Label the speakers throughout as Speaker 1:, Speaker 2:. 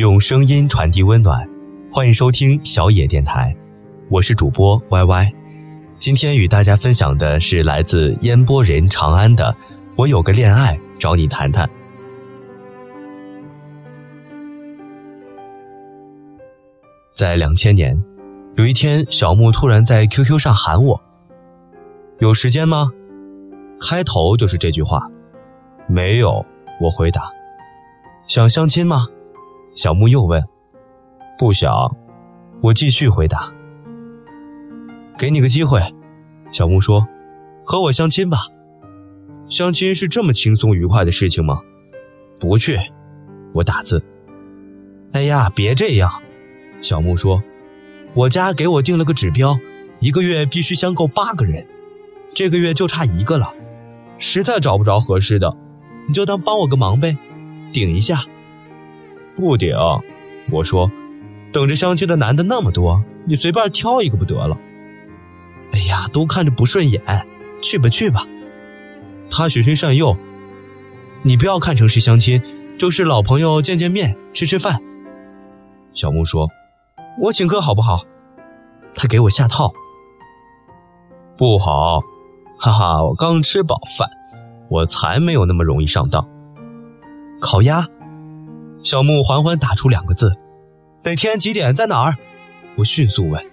Speaker 1: 用声音传递温暖，欢迎收听小野电台，我是主播 Y Y。今天与大家分享的是来自烟波人长安的“我有个恋爱找你谈谈”。在两千年，有一天，小木突然在 QQ 上喊我：“有时间吗？”开头就是这句话。没有，我回答。想相亲吗？小木又问。不想，我继续回答。给你个机会，小木说：“和我相亲吧。”相亲是这么轻松愉快的事情吗？不去，我打字。哎呀，别这样，小木说：“我家给我定了个指标，一个月必须相够八个人，这个月就差一个了，实在找不着合适的。”你就当帮我个忙呗，顶一下。不顶，我说，等着相亲的男的那么多，你随便挑一个不得了。哎呀，都看着不顺眼，去吧去吧。他循循善诱，你不要看成是相亲，就是老朋友见见面，吃吃饭。小木说：“我请客好不好？”他给我下套。不好，哈哈，我刚吃饱饭。我才没有那么容易上当。烤鸭，小木缓缓打出两个字：“哪天几点在哪儿？”我迅速问。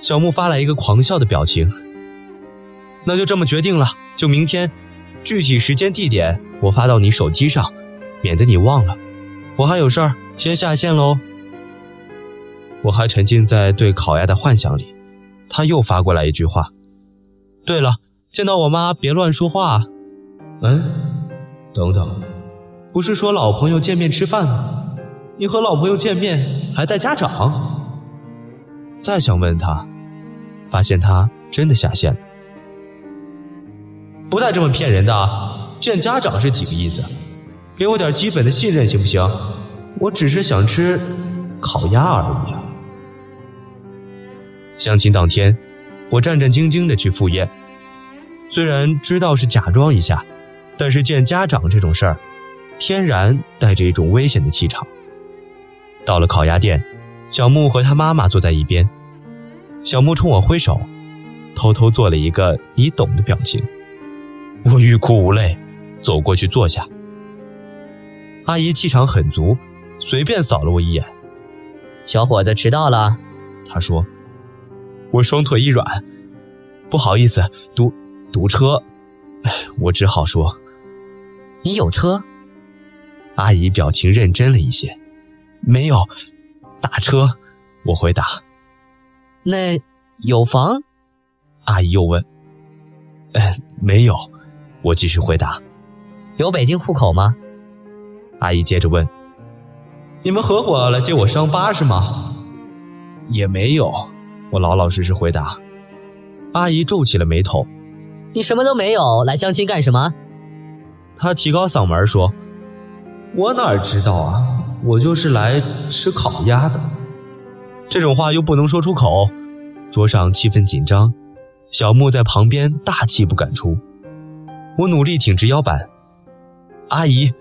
Speaker 1: 小木发来一个狂笑的表情。那就这么决定了，就明天，具体时间地点我发到你手机上，免得你忘了。我还有事儿，先下线喽。我还沉浸在对烤鸭的幻想里，他又发过来一句话：“对了。”见到我妈别乱说话。嗯，等等，不是说老朋友见面吃饭吗？你和老朋友见面还带家长？再想问他，发现他真的下线了。不带这么骗人的，见家长是几个意思？给我点基本的信任行不行？我只是想吃烤鸭而已。相亲当天，我战战兢兢的去赴宴。虽然知道是假装一下，但是见家长这种事儿，天然带着一种危险的气场。到了烤鸭店，小木和他妈妈坐在一边，小木冲我挥手，偷偷做了一个你懂的表情。我欲哭无泪，走过去坐下。阿姨气场很足，随便扫了我一眼。
Speaker 2: 小伙子迟到了，
Speaker 1: 她说。我双腿一软，不好意思，堵。堵车，我只好说：“
Speaker 2: 你有车。”
Speaker 1: 阿姨表情认真了一些，没有打车。我回答：“
Speaker 2: 那有房？”
Speaker 1: 阿姨又问：“嗯，没有。”我继续回答：“
Speaker 2: 有北京户口吗？”
Speaker 1: 阿姨接着问：“你们合伙来接我上班是吗？”也没有。我老老实实回答。阿姨皱起了眉头。
Speaker 2: 你什么都没有，来相亲干什么？
Speaker 1: 她提高嗓门说：“我哪知道啊，我就是来吃烤鸭的。”这种话又不能说出口，桌上气氛紧张。小木在旁边大气不敢出。我努力挺直腰板：“阿姨，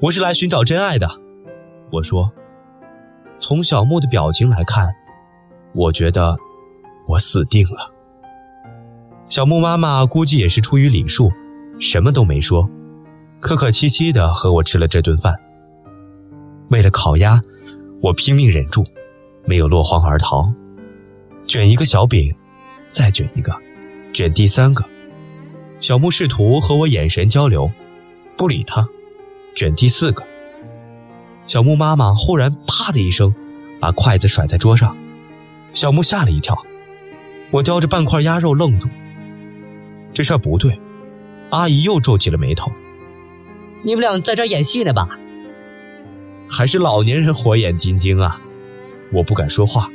Speaker 1: 我是来寻找真爱的。”我说：“从小木的表情来看，我觉得我死定了。”小木妈妈估计也是出于礼数，什么都没说，客客气气的和我吃了这顿饭。为了烤鸭，我拼命忍住，没有落荒而逃。卷一个小饼，再卷一个，卷第三个。小木试图和我眼神交流，不理他。卷第四个。小木妈妈忽然啪的一声，把筷子甩在桌上，小木吓了一跳。我叼着半块鸭肉愣住。这事儿不对，阿姨又皱起了眉头。
Speaker 2: 你们俩在这演戏呢吧？
Speaker 1: 还是老年人火眼金睛啊！我不敢说话，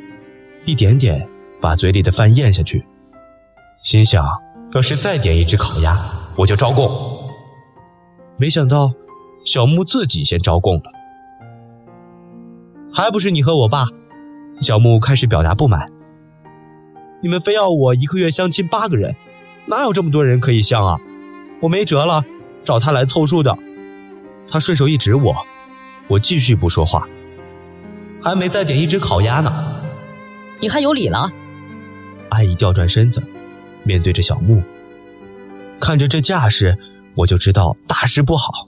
Speaker 1: 一点点把嘴里的饭咽下去，心想：要是再点一只烤鸭，我就招供。没想到，小木自己先招供了。还不是你和我爸？小木开始表达不满。你们非要我一个月相亲八个人。哪有这么多人可以相啊？我没辙了，找他来凑数的。他顺手一指我，我继续不说话，还没再点一只烤鸭呢。
Speaker 2: 你还有理了？
Speaker 1: 阿姨调转身子，面对着小木，看着这架势，我就知道大事不好。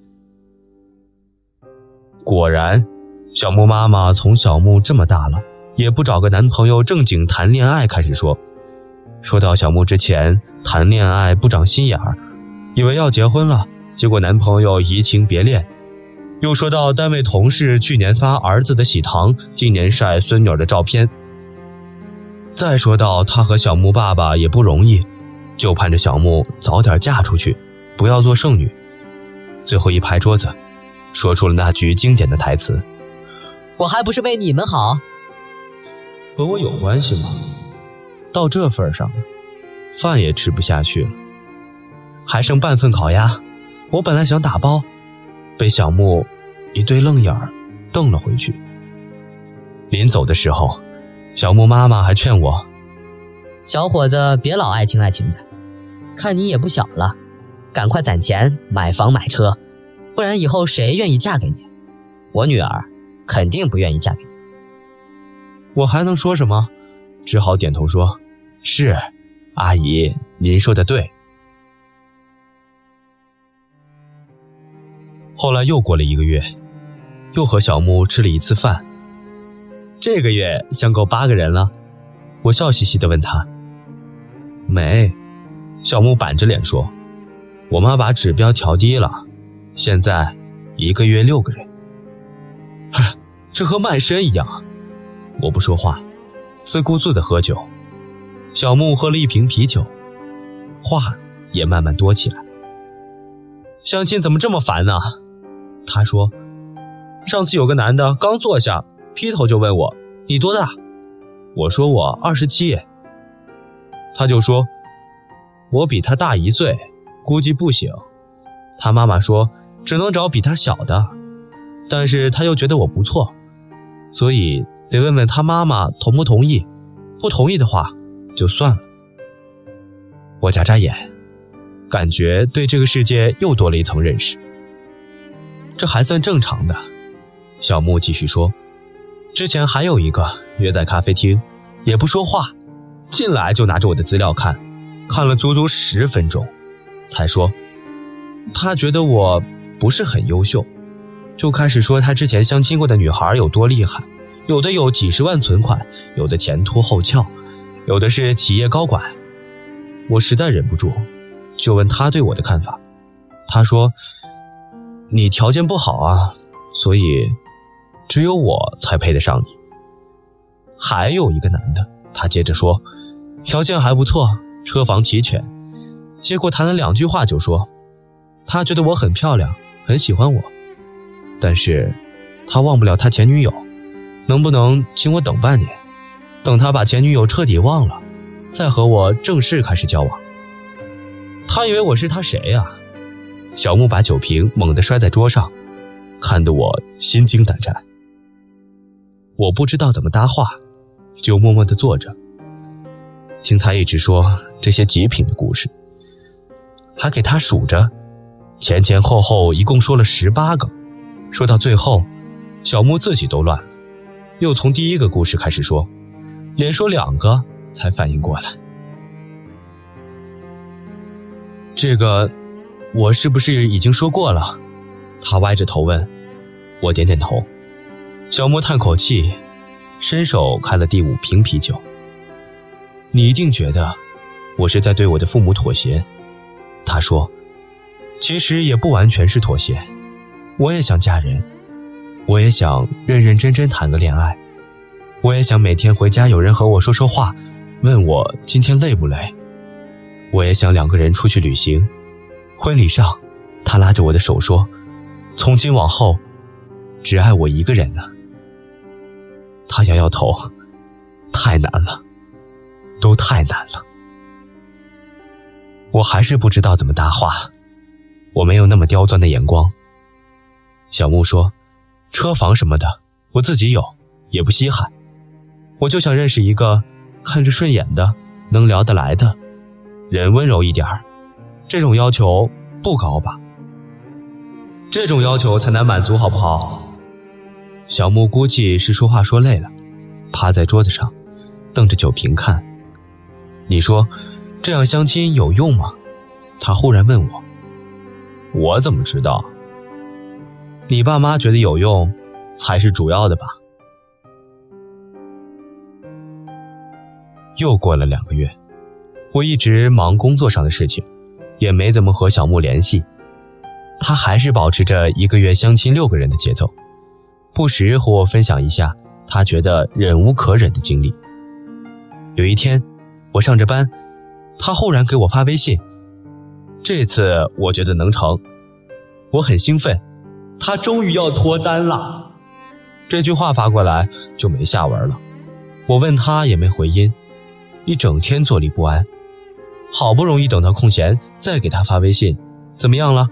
Speaker 1: 果然，小木妈妈从小木这么大了，也不找个男朋友正经谈恋爱开始说。说到小木之前谈恋爱不长心眼儿，以为要结婚了，结果男朋友移情别恋。又说到单位同事去年发儿子的喜糖，今年晒孙女的照片。再说到他和小木爸爸也不容易，就盼着小木早点嫁出去，不要做剩女。最后一拍桌子，说出了那句经典的台词：“
Speaker 2: 我还不是为你们好。”
Speaker 1: 和我有关系吗？到这份上了，饭也吃不下去了，还剩半份烤鸭。我本来想打包，被小木一对愣眼儿瞪了回去。临走的时候，小木妈妈还劝我：“
Speaker 2: 小伙子，别老爱情爱情的，看你也不小了，赶快攒钱买房买车，不然以后谁愿意嫁给你？我女儿肯定不愿意嫁给你。”
Speaker 1: 我还能说什么？只好点头说：“是，阿姨，您说的对。”后来又过了一个月，又和小木吃了一次饭。这个月相够八个人了，我笑嘻嘻的问他：“没？”小木板着脸说：“我妈把指标调低了，现在一个月六个人。”嗨，这和卖身一样。我不说话。自顾自的喝酒，小木喝了一瓶啤酒，话也慢慢多起来。相亲怎么这么烦呢？他说：“上次有个男的刚坐下，劈头就问我你多大？我说我二十七。他就说，我比他大一岁，估计不行。他妈妈说只能找比他小的，但是他又觉得我不错，所以。”得问问他妈妈同不同意，不同意的话就算了。我眨眨眼，感觉对这个世界又多了一层认识。这还算正常的。小木继续说：“之前还有一个约在咖啡厅，也不说话，进来就拿着我的资料看，看了足足十分钟，才说他觉得我不是很优秀，就开始说他之前相亲过的女孩有多厉害。”有的有几十万存款，有的前凸后翘，有的是企业高管。我实在忍不住，就问他对我的看法。他说：“你条件不好啊，所以只有我才配得上你。”还有一个男的，他接着说：“条件还不错，车房齐全。”结果谈了两句话就说：“他觉得我很漂亮，很喜欢我，但是他忘不了他前女友。”能不能请我等半年，等他把前女友彻底忘了，再和我正式开始交往？他以为我是他谁呀？小木把酒瓶猛地摔在桌上，看得我心惊胆战。我不知道怎么搭话，就默默地坐着，听他一直说这些极品的故事，还给他数着，前前后后一共说了十八个，说到最后，小木自己都乱了。又从第一个故事开始说，连说两个才反应过来。这个，我是不是已经说过了？他歪着头问。我点点头。小莫叹口气，伸手开了第五瓶啤酒。你一定觉得我是在对我的父母妥协。他说，其实也不完全是妥协，我也想嫁人。我也想认认真真谈个恋爱，我也想每天回家有人和我说说话，问我今天累不累。我也想两个人出去旅行，婚礼上，他拉着我的手说：“从今往后，只爱我一个人呢。”他摇摇头，太难了，都太难了。我还是不知道怎么搭话，我没有那么刁钻的眼光。小木说。车房什么的，我自己有，也不稀罕。我就想认识一个看着顺眼的、能聊得来的，人温柔一点儿。这种要求不高吧？这种要求才难满足，好不好？小木估计是说话说累了，趴在桌子上，瞪着酒瓶看。你说，这样相亲有用吗？他忽然问我。我怎么知道？你爸妈觉得有用，才是主要的吧。又过了两个月，我一直忙工作上的事情，也没怎么和小木联系。他还是保持着一个月相亲六个人的节奏，不时和我分享一下他觉得忍无可忍的经历。有一天，我上着班，他忽然给我发微信。这次我觉得能成，我很兴奋，他终于要脱单了。这句话发过来就没下文了，我问他也没回音，一整天坐立不安。好不容易等到空闲，再给他发微信，怎么样了？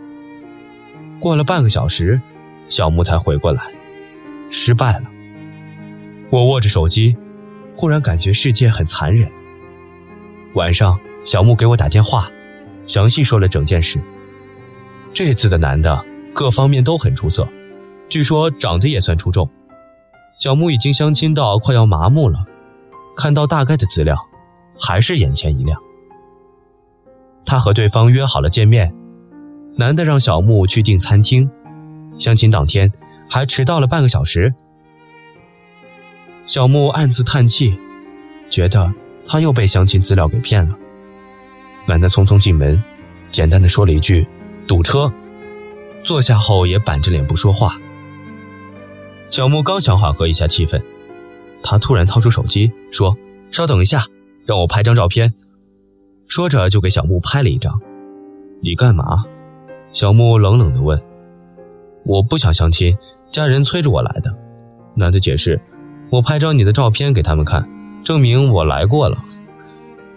Speaker 1: 过了半个小时，小木才回过来，失败了。我握着手机，忽然感觉世界很残忍。晚上，小木给我打电话。详细说了整件事。这次的男的各方面都很出色，据说长得也算出众。小木已经相亲到快要麻木了，看到大概的资料，还是眼前一亮。他和对方约好了见面，男的让小木去订餐厅，相亲当天还迟到了半个小时。小木暗自叹气，觉得他又被相亲资料给骗了。男的匆匆进门，简单的说了一句“堵车”，坐下后也板着脸不说话。小木刚想缓和一下气氛，他突然掏出手机说：“稍等一下，让我拍张照片。”说着就给小木拍了一张。“你干嘛？”小木冷冷的问。“我不想相亲，家人催着我来的。”男的解释：“我拍张你的照片给他们看，证明我来过了。”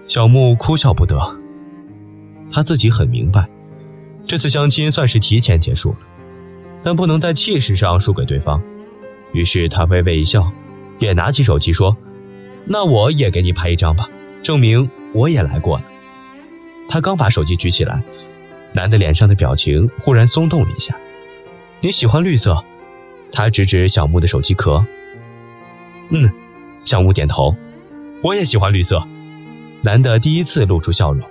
Speaker 1: 小木哭笑不得。他自己很明白，这次相亲算是提前结束了，但不能在气势上输给对方。于是他微微一笑，也拿起手机说：“那我也给你拍一张吧，证明我也来过了。”他刚把手机举起来，男的脸上的表情忽然松动了一下。“你喜欢绿色？”他指指小木的手机壳。“嗯。”小木点头，“我也喜欢绿色。”男的第一次露出笑容。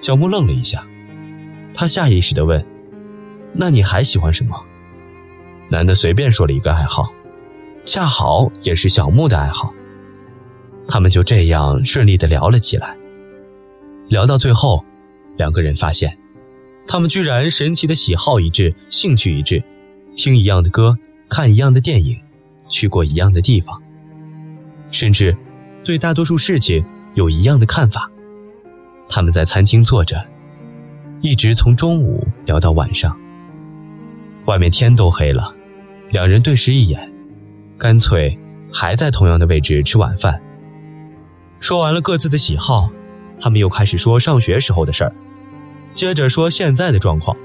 Speaker 1: 小木愣了一下，他下意识地问：“那你还喜欢什么？”男的随便说了一个爱好，恰好也是小木的爱好。他们就这样顺利地聊了起来。聊到最后，两个人发现，他们居然神奇的喜好一致，兴趣一致，听一样的歌，看一样的电影，去过一样的地方，甚至对大多数事情有一样的看法。他们在餐厅坐着，一直从中午聊到晚上。外面天都黑了，两人对视一眼，干脆还在同样的位置吃晚饭。说完了各自的喜好，他们又开始说上学时候的事儿，接着说现在的状况。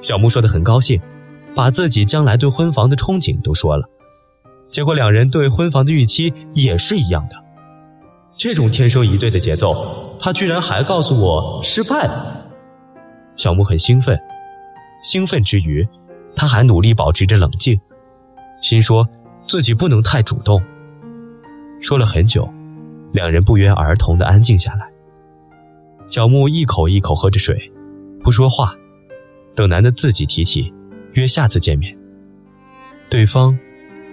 Speaker 1: 小木说的很高兴，把自己将来对婚房的憧憬都说了。结果两人对婚房的预期也是一样的。这种天生一对的节奏，他居然还告诉我失败了。小木很兴奋，兴奋之余，他还努力保持着冷静，心说自己不能太主动。说了很久，两人不约而同的安静下来。小木一口一口喝着水，不说话，等男的自己提起约下次见面，对方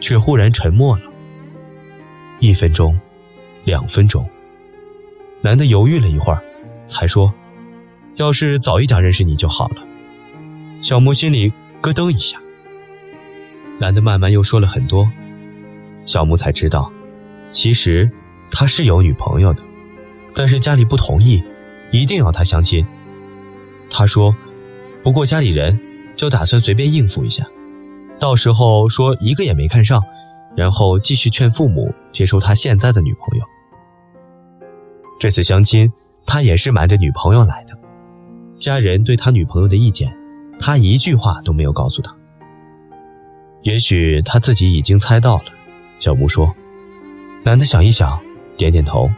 Speaker 1: 却忽然沉默了一分钟。两分钟，男的犹豫了一会儿，才说：“要是早一点认识你就好了。”小木心里咯噔一下。男的慢慢又说了很多，小木才知道，其实他是有女朋友的，但是家里不同意，一定要他相亲。他说：“不过家里人就打算随便应付一下，到时候说一个也没看上，然后继续劝父母接受他现在的女朋友。”这次相亲，他也是瞒着女朋友来的。家人对他女朋友的意见，他一句话都没有告诉他。也许他自己已经猜到了。小木说：“男的想一想，点点头。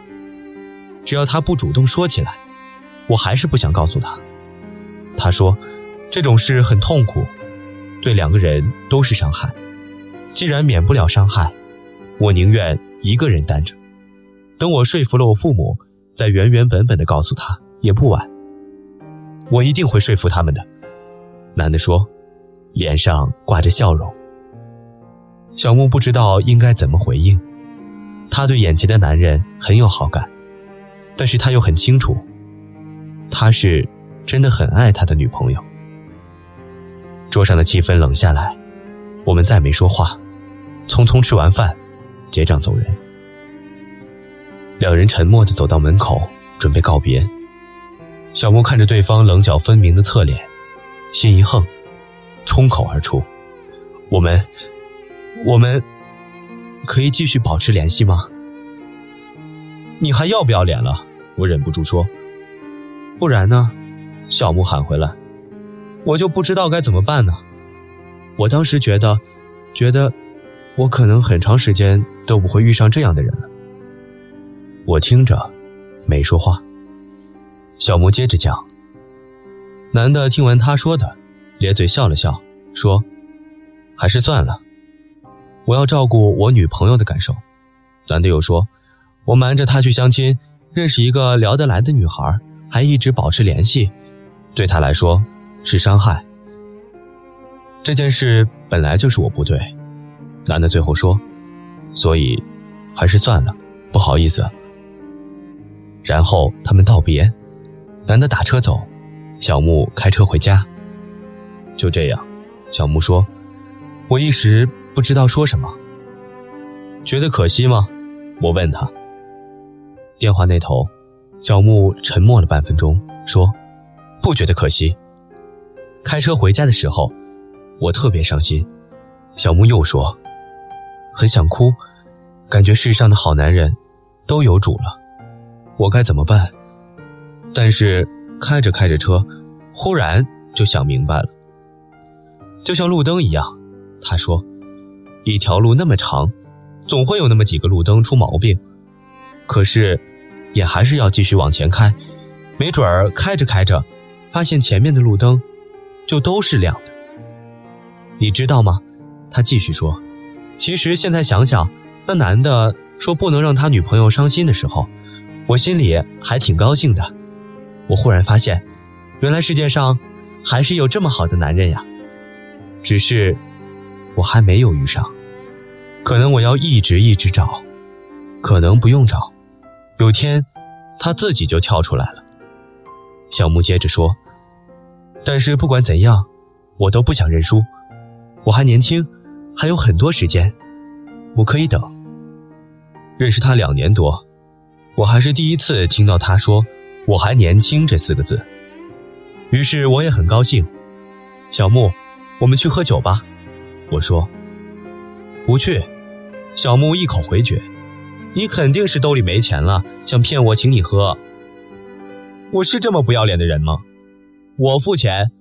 Speaker 1: 只要他不主动说起来，我还是不想告诉他。”他说：“这种事很痛苦，对两个人都是伤害。既然免不了伤害，我宁愿一个人担着。等我说服了我父母，再原原本本的告诉他也不晚。我一定会说服他们的。”男的说，脸上挂着笑容。小木不知道应该怎么回应，他对眼前的男人很有好感，但是他又很清楚，他是真的很爱他的女朋友。桌上的气氛冷下来，我们再没说话，匆匆吃完饭，结账走人。两人沉默的走到门口，准备告别。小莫看着对方棱角分明的侧脸，心一横，冲口而出：“我们。”我们可以继续保持联系吗？你还要不要脸了？我忍不住说。不然呢？小木喊回来。我就不知道该怎么办呢。我当时觉得，觉得我可能很长时间都不会遇上这样的人了。我听着，没说话。小木接着讲。男的听完他说的，咧嘴笑了笑，说：“还是算了。”我要照顾我女朋友的感受，男的又说：“我瞒着她去相亲，认识一个聊得来的女孩，还一直保持联系，对他来说是伤害。这件事本来就是我不对。”男的最后说：“所以，还是算了，不好意思。”然后他们道别，男的打车走，小木开车回家。就这样，小木说：“我一时。”不知道说什么，觉得可惜吗？我问他。电话那头，小木沉默了半分钟，说：“不觉得可惜。”开车回家的时候，我特别伤心。小木又说：“很想哭，感觉世上的好男人都有主了，我该怎么办？”但是开着开着车，忽然就想明白了，就像路灯一样，他说。一条路那么长，总会有那么几个路灯出毛病，可是，也还是要继续往前开，没准儿开着开着，发现前面的路灯，就都是亮的。你知道吗？他继续说，其实现在想想，那男的说不能让他女朋友伤心的时候，我心里还挺高兴的。我忽然发现，原来世界上，还是有这么好的男人呀，只是，我还没有遇上。可能我要一直一直找，可能不用找，有天，他自己就跳出来了。小木接着说：“但是不管怎样，我都不想认输，我还年轻，还有很多时间，我可以等。”认识他两年多，我还是第一次听到他说“我还年轻”这四个字，于是我也很高兴。小木，我们去喝酒吧，我说：“不去。”小木一口回绝：“你肯定是兜里没钱了，想骗我请你喝。我是这么不要脸的人吗？我付钱。”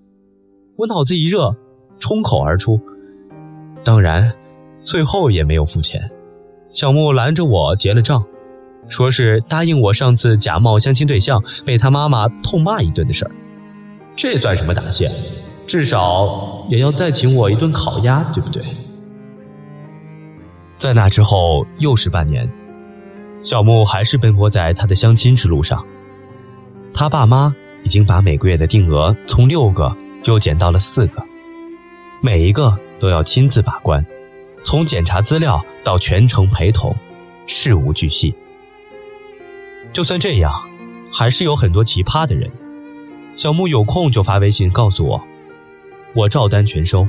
Speaker 1: 我脑子一热，冲口而出：“当然，最后也没有付钱。”小木拦着我结了账，说是答应我上次假冒相亲对象被他妈妈痛骂一顿的事儿。这算什么答谢？至少也要再请我一顿烤鸭，对不对？在那之后又是半年，小木还是奔波在他的相亲之路上。他爸妈已经把每个月的定额从六个又减到了四个，每一个都要亲自把关，从检查资料到全程陪同，事无巨细。就算这样，还是有很多奇葩的人。小木有空就发微信告诉我，我照单全收，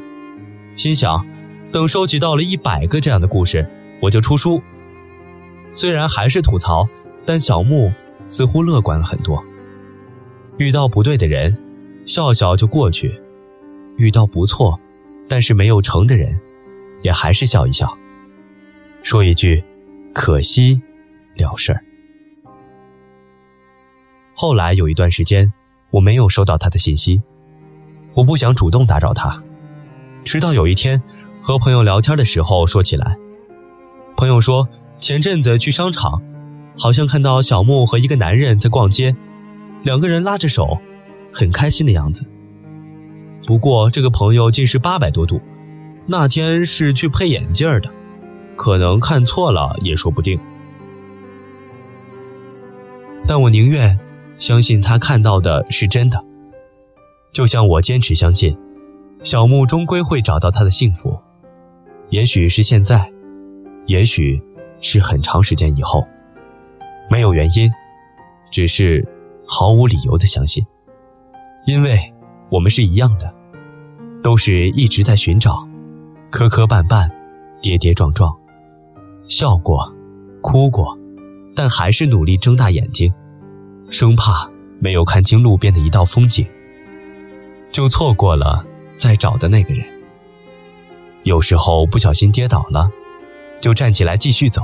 Speaker 1: 心想。等收集到了一百个这样的故事，我就出书。虽然还是吐槽，但小木似乎乐观了很多。遇到不对的人，笑笑就过去；遇到不错，但是没有成的人，也还是笑一笑，说一句“可惜”，了事儿。后来有一段时间，我没有收到他的信息，我不想主动打扰他，直到有一天。和朋友聊天的时候说起来，朋友说前阵子去商场，好像看到小木和一个男人在逛街，两个人拉着手，很开心的样子。不过这个朋友近视八百多度，那天是去配眼镜的，可能看错了也说不定。但我宁愿相信他看到的是真的，就像我坚持相信，小木终归会找到他的幸福，也许是现在，也许是很长时间以后，没有原因，只是毫无理由的相信，因为我们是一样的，都是一直在寻找，磕磕绊绊，跌跌撞撞，笑过，哭过。但还是努力睁大眼睛，生怕没有看清路边的一道风景，就错过了再找的那个人。有时候不小心跌倒了，就站起来继续走；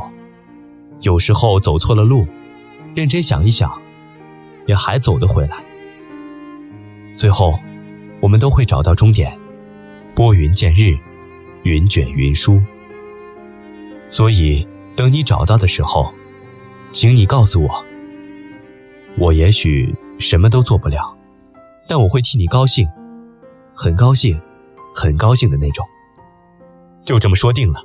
Speaker 1: 有时候走错了路，认真想一想，也还走得回来。最后，我们都会找到终点，拨云见日，云卷云舒。所以，等你找到的时候。请你告诉我，我也许什么都做不了，但我会替你高兴，很高兴，很高兴的那种。就这么说定了。